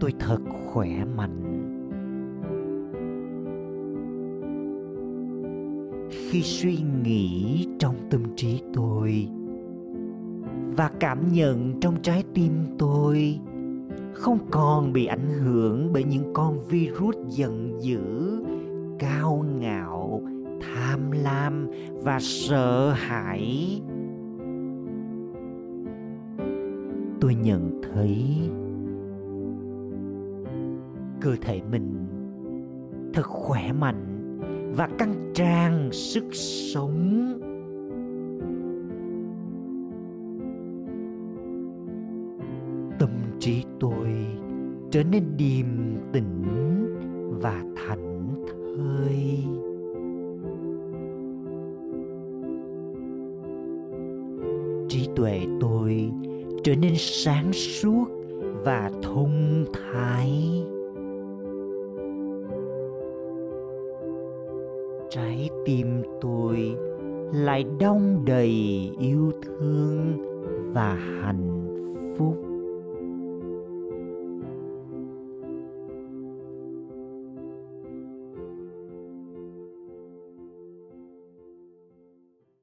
tôi thật khỏe mạnh. Khi suy nghĩ trong tâm trí tôi và cảm nhận trong trái tim tôi không còn bị ảnh hưởng bởi những con virus giận dữ, cao ngạo, tham lam và sợ hãi. Tôi nhận thấy cơ thể mình thật khỏe mạnh và căng tràn sức sống. Tâm trí tôi trở nên điềm tĩnh và thảnh thơi. Trí tuệ tôi trở nên sáng suốt và thông thái. Trái tim tôi lại đong đầy yêu thương và hạnh phúc.